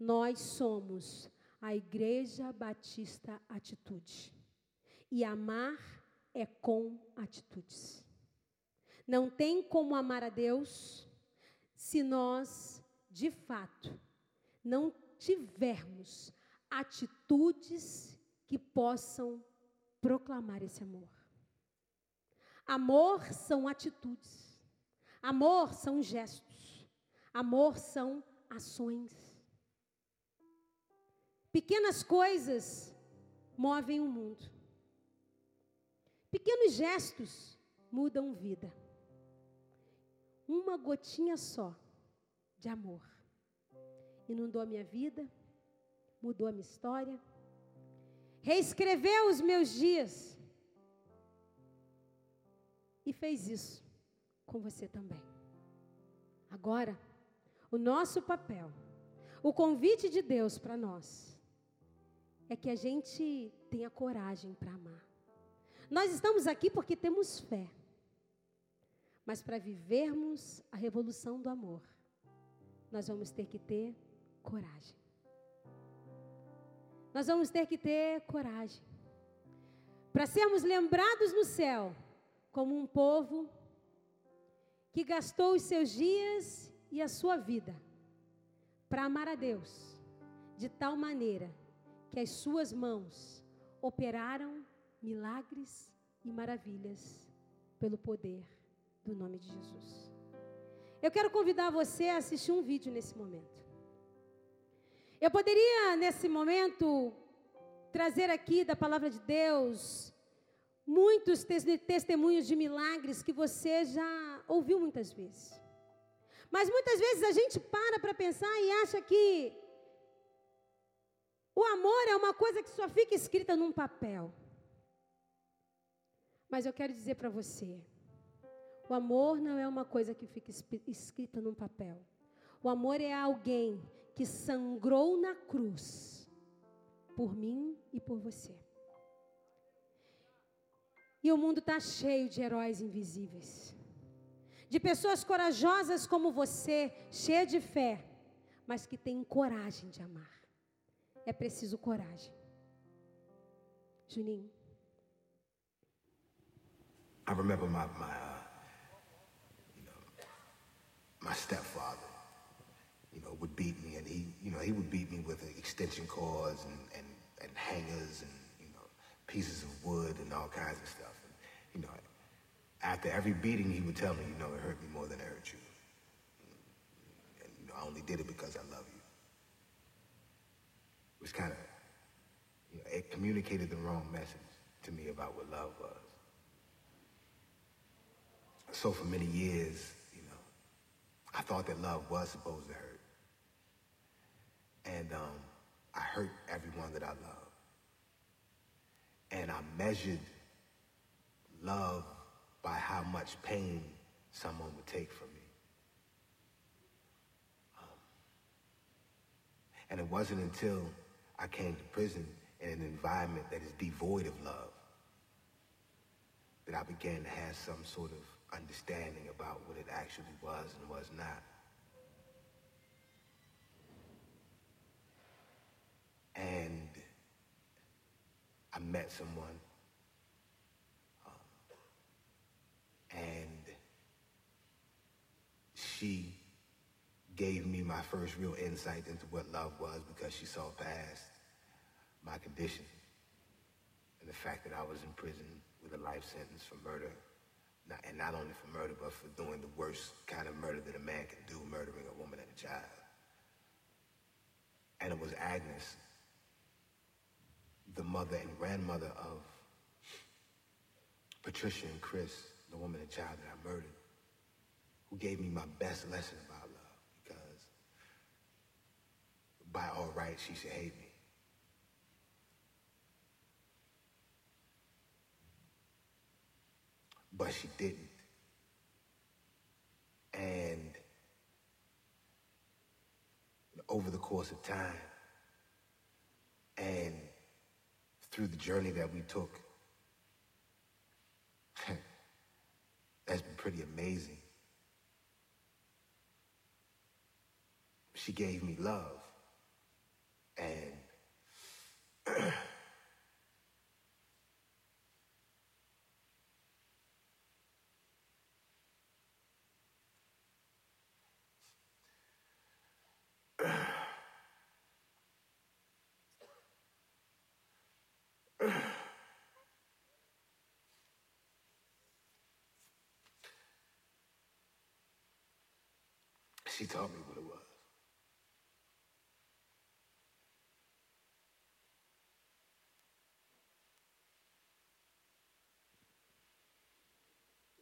Nós somos a Igreja Batista Atitude. E amar é com atitudes. Não tem como amar a Deus se nós, de fato, não tivermos atitudes que possam proclamar esse amor. Amor são atitudes. Amor são gestos. Amor são ações. Pequenas coisas movem o mundo. Pequenos gestos mudam vida. Uma gotinha só de amor inundou a minha vida, mudou a minha história, reescreveu os meus dias e fez isso com você também. Agora, o nosso papel, o convite de Deus para nós, é que a gente tenha coragem para amar. Nós estamos aqui porque temos fé. Mas para vivermos a revolução do amor, nós vamos ter que ter coragem. Nós vamos ter que ter coragem para sermos lembrados no céu como um povo que gastou os seus dias e a sua vida para amar a Deus de tal maneira que as suas mãos operaram milagres e maravilhas pelo poder do nome de Jesus. Eu quero convidar você a assistir um vídeo nesse momento. Eu poderia, nesse momento, trazer aqui da palavra de Deus muitos testemunhos de milagres que você já ouviu muitas vezes. Mas muitas vezes a gente para para pensar e acha que o amor é uma coisa que só fica escrita num papel. Mas eu quero dizer para você: o amor não é uma coisa que fica escrita num papel. O amor é alguém que sangrou na cruz por mim e por você. E o mundo está cheio de heróis invisíveis, de pessoas corajosas como você, cheia de fé, mas que têm coragem de amar. É preciso coragem. Juninho. I remember my my uh, you know, my stepfather. You know, would beat me, and he, you know, he would beat me with extension cords and, and, and hangers and, you know, pieces of wood and all kinds of stuff. And, you know, after every beating, he would tell me, you know, it hurt me more than it hurt you. And, you know, I only did it because I love you. It was kind of you know, it communicated the wrong message to me about what love was. So for many years, you know, I thought that love was supposed to hurt. And um, I hurt everyone that I love. And I measured love by how much pain someone would take from me. Um, and it wasn't until I came to prison in an environment that is devoid of love that I began to have some sort of understanding about what it actually was and was not. And I met someone um, and she gave me my first real insight into what love was because she saw past my condition and the fact that I was in prison with a life sentence for murder. Not, and not only for murder, but for doing the worst kind of murder that a man can do, murdering a woman and a child. And it was Agnes, the mother and grandmother of Patricia and Chris, the woman and child that I murdered, who gave me my best lesson about love because by all rights, she should hate me. but she didn't. And over the course of time and through the journey that we took, that's been pretty amazing. She gave me love. And She taught me what it was.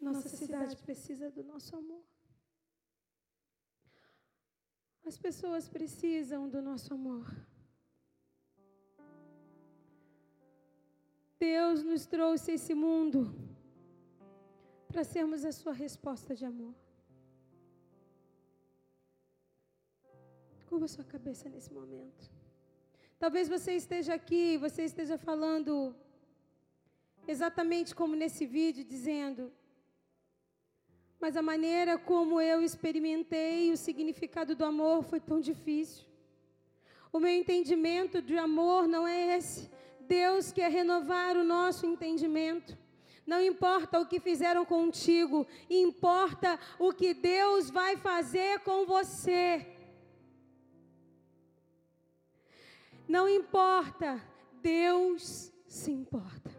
Nossa cidade precisa do nosso amor. As pessoas precisam do nosso amor. Deus nos trouxe esse mundo para sermos a sua resposta de amor. Curva sua cabeça nesse momento. Talvez você esteja aqui, você esteja falando exatamente como nesse vídeo, dizendo: Mas a maneira como eu experimentei o significado do amor foi tão difícil. O meu entendimento de amor não é esse. Deus quer renovar o nosso entendimento. Não importa o que fizeram contigo, importa o que Deus vai fazer com você. Não importa, Deus se importa.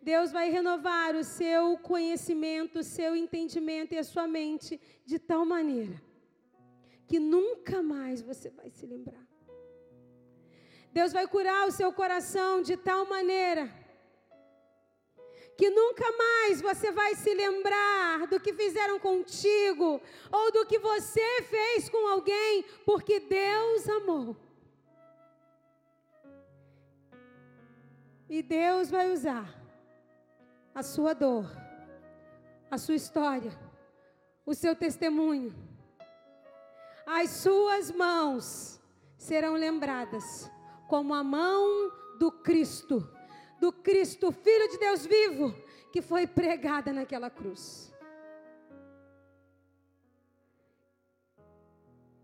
Deus vai renovar o seu conhecimento, o seu entendimento e a sua mente de tal maneira que nunca mais você vai se lembrar. Deus vai curar o seu coração de tal maneira que nunca mais você vai se lembrar do que fizeram contigo ou do que você fez com alguém, porque Deus amou. E Deus vai usar a sua dor, a sua história, o seu testemunho. As suas mãos serão lembradas como a mão do Cristo, do Cristo, Filho de Deus vivo, que foi pregada naquela cruz.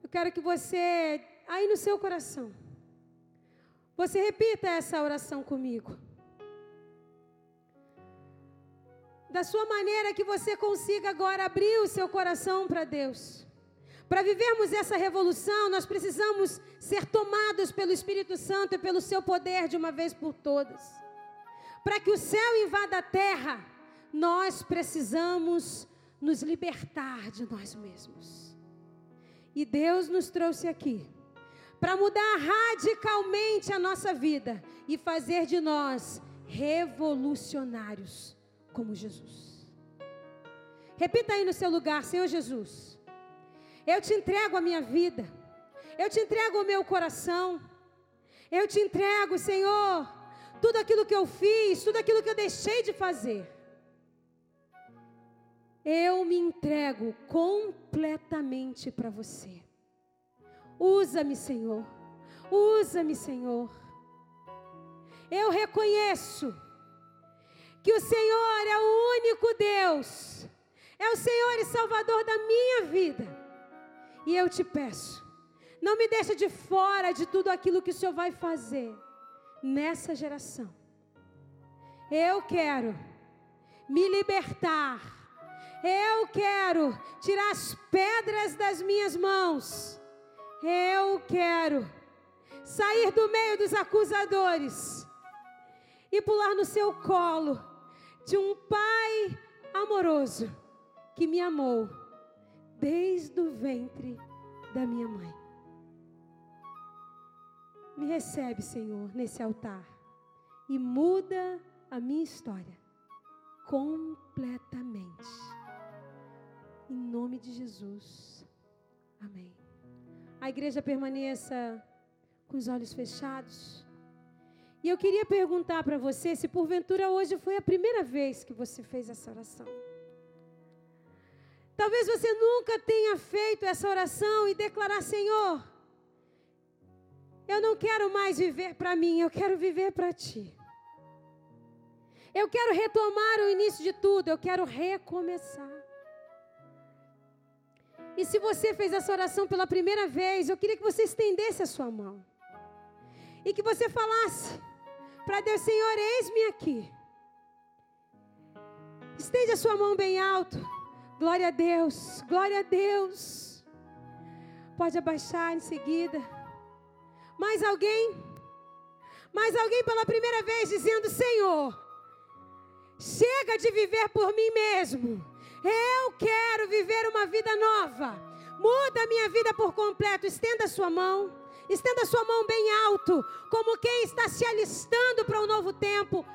Eu quero que você, aí no seu coração, você repita essa oração comigo. Da sua maneira que você consiga agora abrir o seu coração para Deus. Para vivermos essa revolução, nós precisamos ser tomados pelo Espírito Santo e pelo seu poder de uma vez por todas. Para que o céu invada a terra, nós precisamos nos libertar de nós mesmos. E Deus nos trouxe aqui para mudar radicalmente a nossa vida e fazer de nós revolucionários como Jesus. Repita aí no seu lugar, Senhor Jesus. Eu te entrego a minha vida. Eu te entrego o meu coração. Eu te entrego, Senhor, tudo aquilo que eu fiz, tudo aquilo que eu deixei de fazer. Eu me entrego completamente para você. Usa-me, Senhor. Usa-me, Senhor. Eu reconheço que o Senhor é o único Deus, é o Senhor e Salvador da minha vida. E eu te peço, não me deixe de fora de tudo aquilo que o Senhor vai fazer nessa geração. Eu quero me libertar. Eu quero tirar as pedras das minhas mãos. Eu quero sair do meio dos acusadores e pular no seu colo de um pai amoroso que me amou desde o ventre da minha mãe. Me recebe, Senhor, nesse altar e muda a minha história completamente. Em nome de Jesus. Amém. A igreja permaneça com os olhos fechados. E eu queria perguntar para você se porventura hoje foi a primeira vez que você fez essa oração. Talvez você nunca tenha feito essa oração e declarar: Senhor, eu não quero mais viver para mim, eu quero viver para Ti. Eu quero retomar o início de tudo, eu quero recomeçar. E se você fez essa oração pela primeira vez, eu queria que você estendesse a sua mão. E que você falasse para Deus: Senhor, eis-me aqui. Estende a sua mão bem alto. Glória a Deus, glória a Deus. Pode abaixar em seguida. Mais alguém? Mais alguém pela primeira vez dizendo: Senhor, chega de viver por mim mesmo. Eu quero viver uma vida nova. Muda a minha vida por completo. Estenda a sua mão. Estenda a sua mão bem alto, como quem está se alistando para um novo tempo.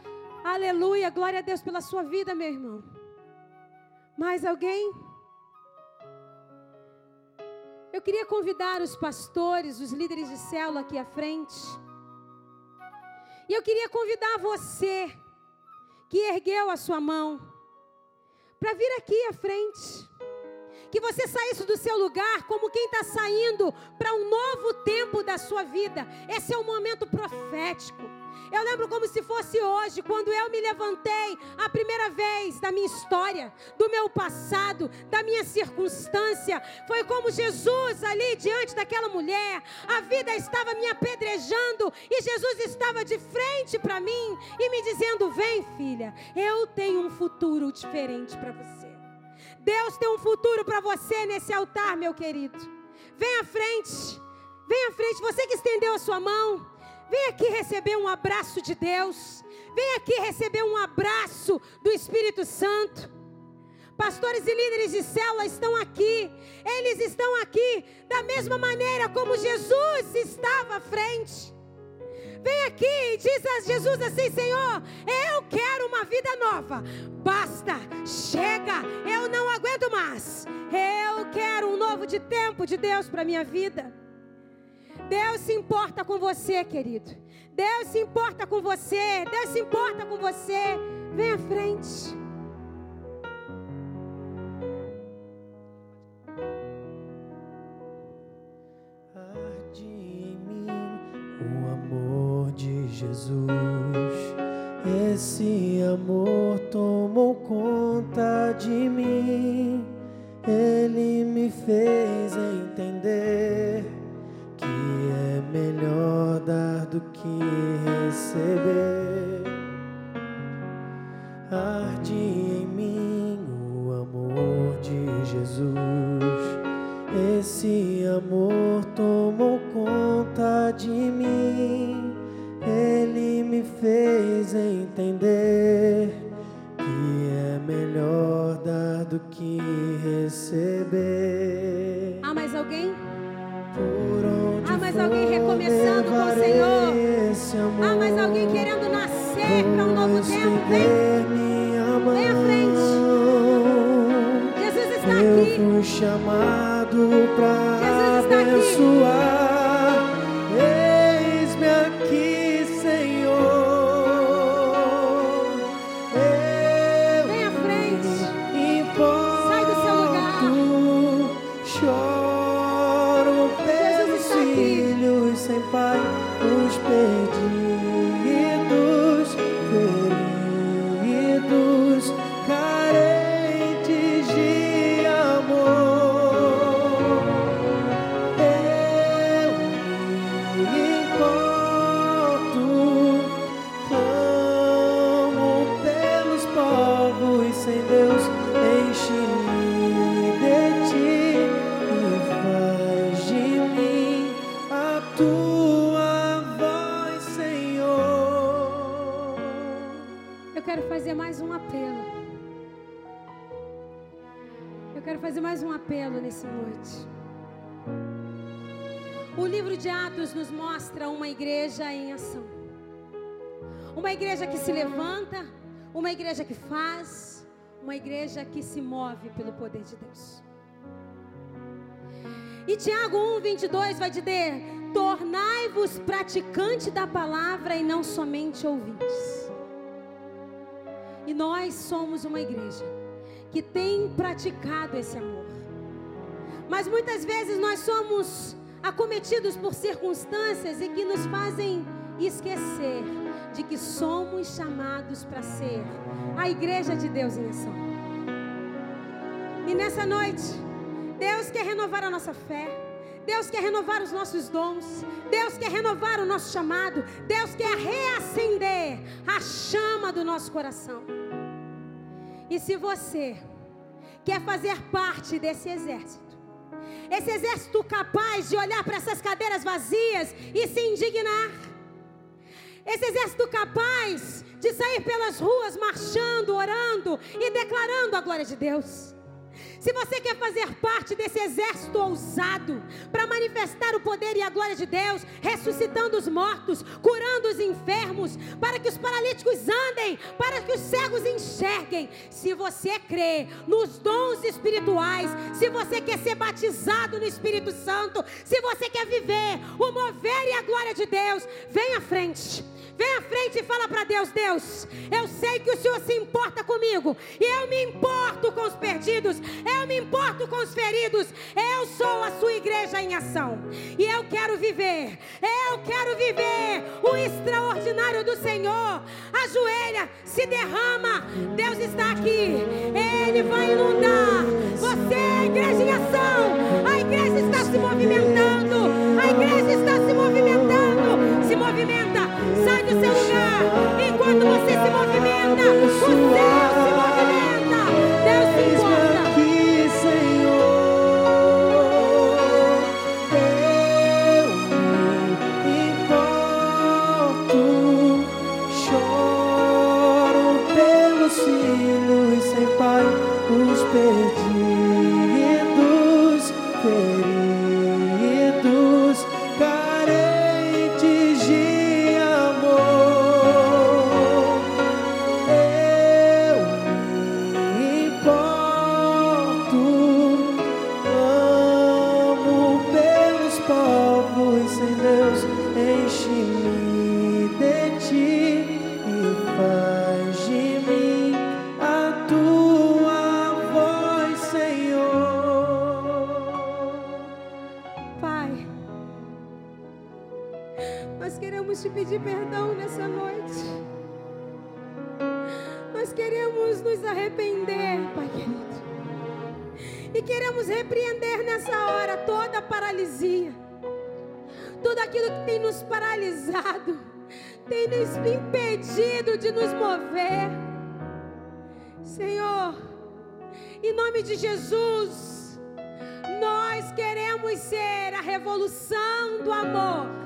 Aleluia, glória a Deus pela sua vida, meu irmão. Mais alguém? Eu queria convidar os pastores, os líderes de célula aqui à frente. E eu queria convidar você que ergueu a sua mão para vir aqui à frente. Que você saísse do seu lugar como quem está saindo para um novo tempo da sua vida. Esse é o momento profético. Eu lembro como se fosse hoje, quando eu me levantei a primeira vez da minha história, do meu passado, da minha circunstância. Foi como Jesus ali diante daquela mulher. A vida estava me apedrejando e Jesus estava de frente para mim e me dizendo: Vem, filha, eu tenho um futuro diferente para você. Deus tem um futuro para você nesse altar, meu querido. Vem à frente. Vem à frente, você que estendeu a sua mão, Vem aqui receber um abraço de Deus. Vem aqui receber um abraço do Espírito Santo. Pastores e líderes de célula estão aqui. Eles estão aqui da mesma maneira como Jesus estava à frente. Vem aqui e diz a Jesus assim: Senhor, eu quero uma vida nova. Basta, chega, eu não aguento mais. Eu quero um novo de tempo de Deus para minha vida. Deus se importa com você, querido. Deus se importa com você. Deus se importa com você. Vem à frente. Arde em mim o amor de Jesus. Esse amor tomou conta de mim. Ele me fez entender melhor dar do que receber. Arde em mim o amor de Jesus. Esse amor tomou conta de mim. Ele me fez entender que é melhor dar do que receber. Ah, mas alguém querendo nascer para um novo tempo, vem. Vem à frente. Jesus está aqui. Eu fui chamado para abençoar. Igreja que se levanta, uma igreja que faz, uma igreja que se move pelo poder de Deus. E Tiago 1, 22 vai dizer: Tornai-vos praticante da palavra e não somente ouvintes. E nós somos uma igreja que tem praticado esse amor. Mas muitas vezes nós somos acometidos por circunstâncias e que nos fazem esquecer de que somos chamados para ser a igreja de Deus em ação. E nessa noite, Deus quer renovar a nossa fé. Deus quer renovar os nossos dons. Deus quer renovar o nosso chamado. Deus quer reacender a chama do nosso coração. E se você quer fazer parte desse exército, esse exército capaz de olhar para essas cadeiras vazias e se indignar. Esse exército capaz de sair pelas ruas marchando, orando e declarando a glória de Deus. Se você quer fazer parte desse exército ousado para manifestar o poder e a glória de Deus, ressuscitando os mortos, curando os enfermos, para que os paralíticos andem, para que os cegos enxerguem, se você crê nos dons espirituais, se você quer ser batizado no Espírito Santo, se você quer viver o mover e a glória de Deus, vem à frente. Vem à frente e fala para Deus: Deus, eu sei que o Senhor se importa comigo, e eu me importo com os perdidos, eu me importo com os feridos. Eu sou a sua igreja em ação, e eu quero viver, eu quero viver o extraordinário do Senhor. Ajoelha, se derrama, Deus está aqui, Ele vai inundar. Você é a igreja em ação, a igreja está se movimentando, a igreja está se movimentando, se movimenta. Seu lugar. Enquanto você se movimenta, o céu Nós queremos te pedir perdão nessa noite. Nós queremos nos arrepender, Pai querido. E queremos repreender nessa hora toda a paralisia, tudo aquilo que tem nos paralisado, tem nos impedido de nos mover. Senhor, em nome de Jesus, nós queremos ser a revolução do amor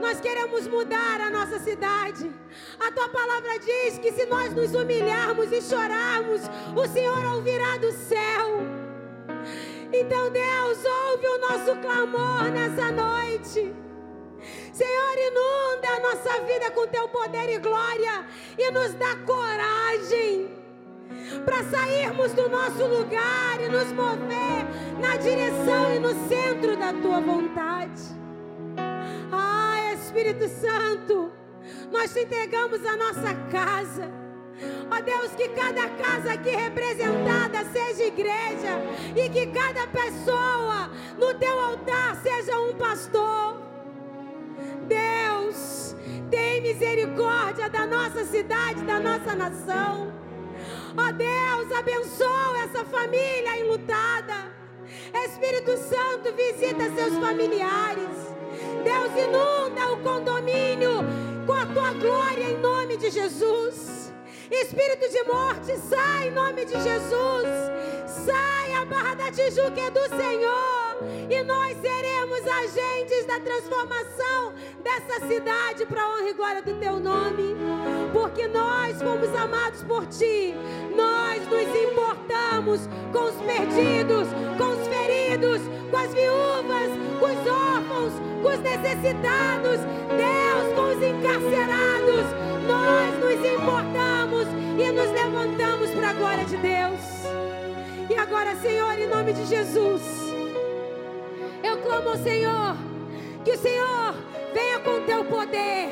nós queremos mudar a nossa cidade. A tua palavra diz que se nós nos humilharmos e chorarmos, o Senhor ouvirá do céu. Então, Deus, ouve o nosso clamor nessa noite. Senhor, inunda a nossa vida com teu poder e glória e nos dá coragem para sairmos do nosso lugar e nos mover na direção e no centro da tua vontade. Ai, Espírito Santo, nós te entregamos a nossa casa. Ó Deus, que cada casa aqui representada seja igreja e que cada pessoa no teu altar seja um pastor. Deus, tem misericórdia da nossa cidade, da nossa nação. Ó Deus, abençoa essa família enlutada. Espírito Santo, visita seus familiares. Deus, inunda o condomínio com a tua glória em nome de Jesus. Espírito de morte, sai em nome de Jesus. Sai a barra da Tijuca é do Senhor. E nós seremos agentes da transformação dessa cidade para a honra e glória do teu nome. Porque nós fomos amados por ti. Nós nos importamos com os perdidos, com os feridos, com as viúvas, com os órfãos, com os necessitados. Deus, com os encarcerados. Para a glória de Deus. E agora, Senhor, em nome de Jesus, eu clamo ao Senhor, que o Senhor venha com teu poder.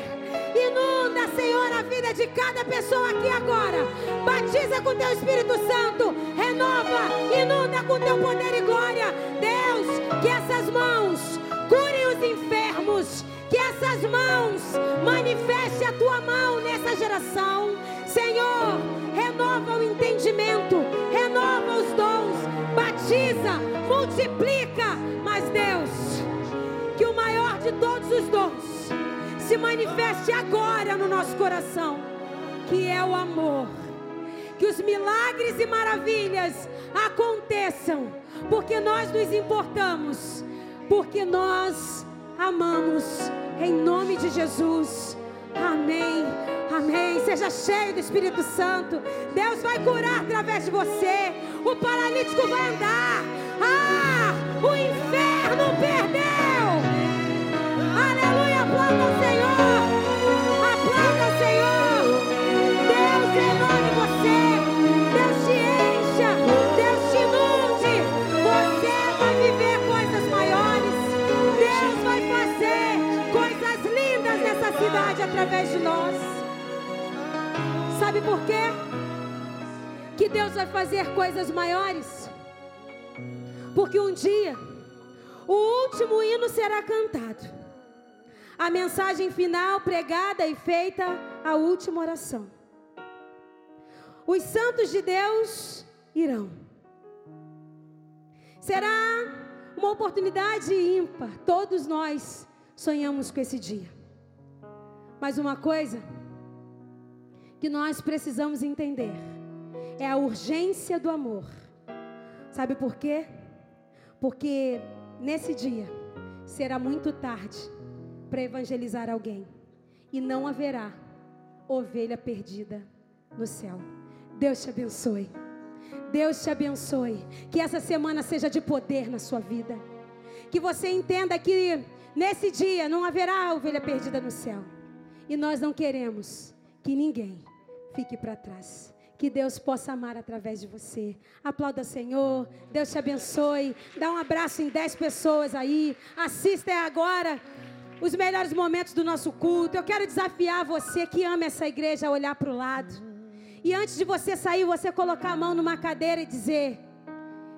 Inunda, Senhor, a vida de cada pessoa aqui agora. Batiza com teu Espírito Santo. Renova, inunda com teu poder e glória. Deus, que essas mãos curem os enfermos. Que essas mãos manifeste a tua mão nessa geração. Senhor, renova o entendimento, renova os dons, batiza, multiplica. Mas Deus, que o maior de todos os dons se manifeste agora no nosso coração, que é o amor. Que os milagres e maravilhas aconteçam, porque nós nos importamos, porque nós amamos, em nome de Jesus. Amém. Amém. Seja cheio do Espírito Santo. Deus vai curar através de você. O paralítico vai andar. Ah, o inferno perdeu. Aleluia. Aplauda o Senhor. Sabe por quê? Que Deus vai fazer coisas maiores? Porque um dia o último hino será cantado. A mensagem final pregada e feita a última oração. Os santos de Deus irão. Será uma oportunidade ímpar. Todos nós sonhamos com esse dia. Mas uma coisa que nós precisamos entender é a urgência do amor. Sabe por quê? Porque nesse dia será muito tarde para evangelizar alguém e não haverá ovelha perdida no céu. Deus te abençoe. Deus te abençoe. Que essa semana seja de poder na sua vida. Que você entenda que nesse dia não haverá ovelha perdida no céu. E nós não queremos que ninguém fique para trás. Que Deus possa amar através de você. Aplauda, Senhor. Deus te abençoe. Dá um abraço em 10 pessoas aí. Assista agora os melhores momentos do nosso culto. Eu quero desafiar você que ama essa igreja a olhar para o lado. E antes de você sair, você colocar a mão numa cadeira e dizer: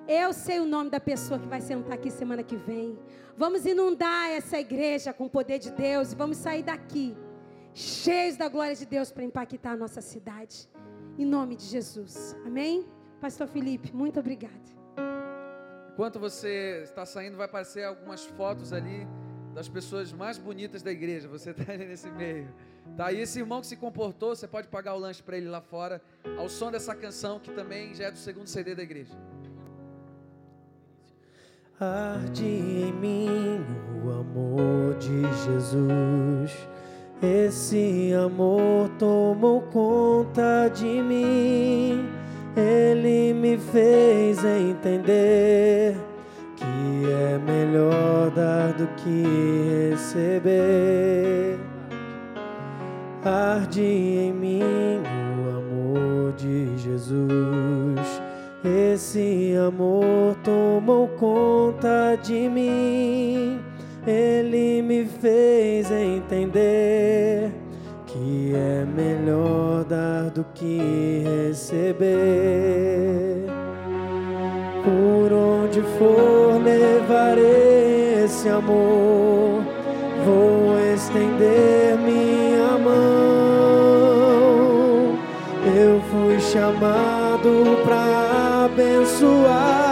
Eu sei o nome da pessoa que vai sentar aqui semana que vem. Vamos inundar essa igreja com o poder de Deus e vamos sair daqui cheios da glória de Deus para impactar a nossa cidade. Em nome de Jesus. Amém? Pastor Felipe, muito obrigada. Enquanto você está saindo, vai aparecer algumas fotos ali das pessoas mais bonitas da igreja. Você está ali nesse meio. Tá? E esse irmão que se comportou, você pode pagar o lanche para ele lá fora, ao som dessa canção que também já é do segundo CD da igreja. Arde em mim o amor de Jesus. Esse amor tomou conta de mim. Ele me fez entender que é melhor dar do que receber. Arde em mim o amor de Jesus. Esse amor tomou conta de mim. Ele me fez entender que é melhor dar do que receber. Por onde for levarei esse amor, vou estender minha mão. Eu fui chamado para abençoar.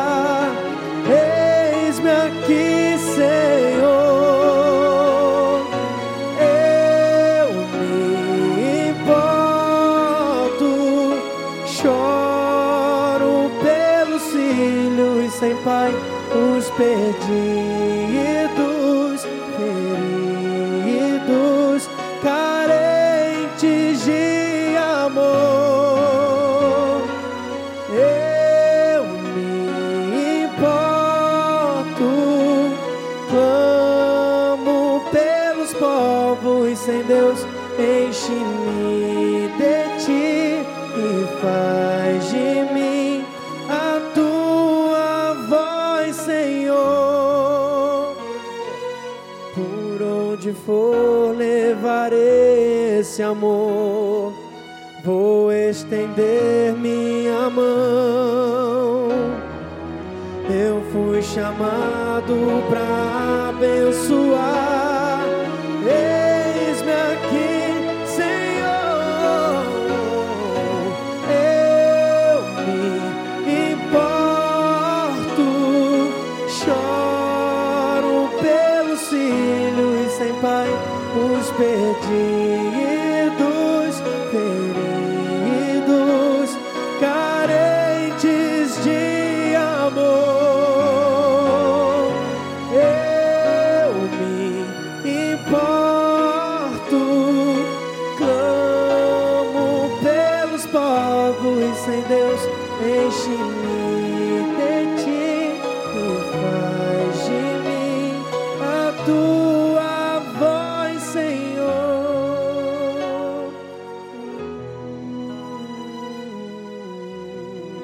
Perdidos, levarei esse amor, vou estender minha mão. Eu fui chamado para